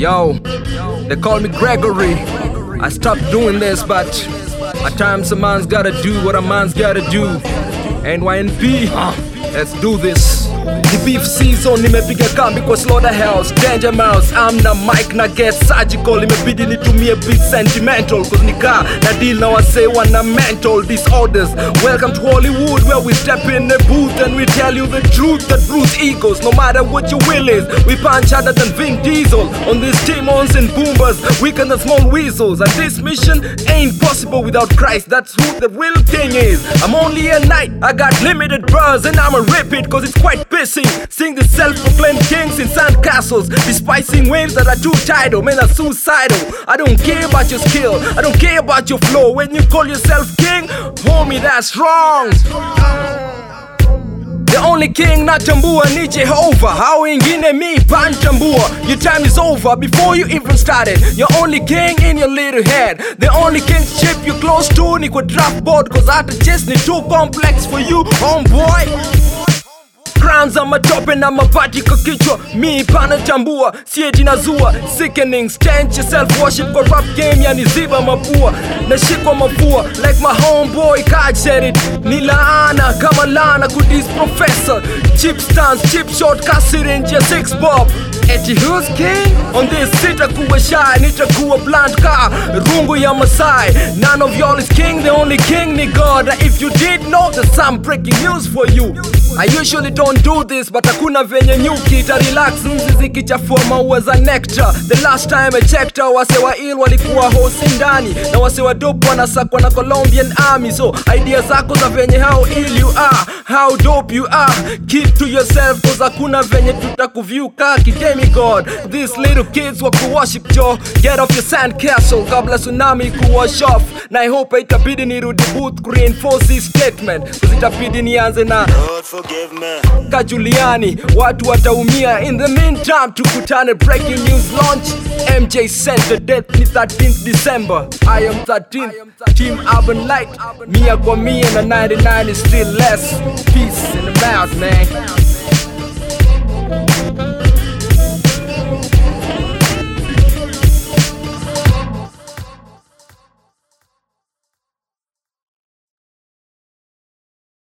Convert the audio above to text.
Yo, they call me Gregory. I stopped doing this, but at times a man's gotta do what a man's gotta do. NYNP, let's do this. The beef season nimepiga kambi kwa slaughterhouse danger mouse. Amna mic na get surgical. Imebidi nitumie beat sentimental. Cause nika na deal na wasee wana mental disorders. Welcome to hollywood where we step in the booth and we tell you the truth. That bruise egos no matter what your will is we punch harder than Vin Diesel. On these demons and boomers weaker than small weasels. And this mission ain't possible without Christ. That's who the real thing is. I'm only a knight I got limited bars and I'ma rip it cause it's quite pissing Seeing the self-proclaimed kings in sand castles Despising waves that are too tidal, men are suicidal. I don't care about your skill, I don't care about your flow. When you call yourself king, homie that's wrong. The only king not natambua ni Jehova Hao wengine mi pantambua Your time is over before you even started. You're only king in your little head. The only kingship you close to ni kwa draft board Cause hata chess ni too complex for you homeboy za matope na mabati kwa kichwa. Mi pana tambua sieti nazua sickening stench self worship mapua. Like my homeboy Kaj ni laana kama laana kudis professor chip stance chip shot kasirenje ya six bob. Eti who's king? On this sitakuwa shy nitakuwa blunt ka rungu ya masai none of y'all is king the only king ni god. If you did know there's some breaking news for you. I usually don't do this but hakuna venye nyuki ita relax. Nzi zikichafua maua za nectar. The last time I checked out wase wa ill walikuwa hosi ndani. Na wase wa dope wanasakwa na Colombian army. So idea zako za venye hao ill you are how dope you are keep to yourself cause hakuna venye tutakuvyuka ka kidemigod these little kids wa kuworship jo get off your sand castle kabla tsunami kuwash off na I hope itabidi nirudi booth kureinforce this statement cause itabidi nianze na Lord forgive me. ka Juliani, watu wataumia. In the meantime, tukutane breaking news launch. MJ sent the death ni 13th December. I am 13th, Team Urban Light. Mia kwa mia na 99 is still less. Peace in the mouth, man.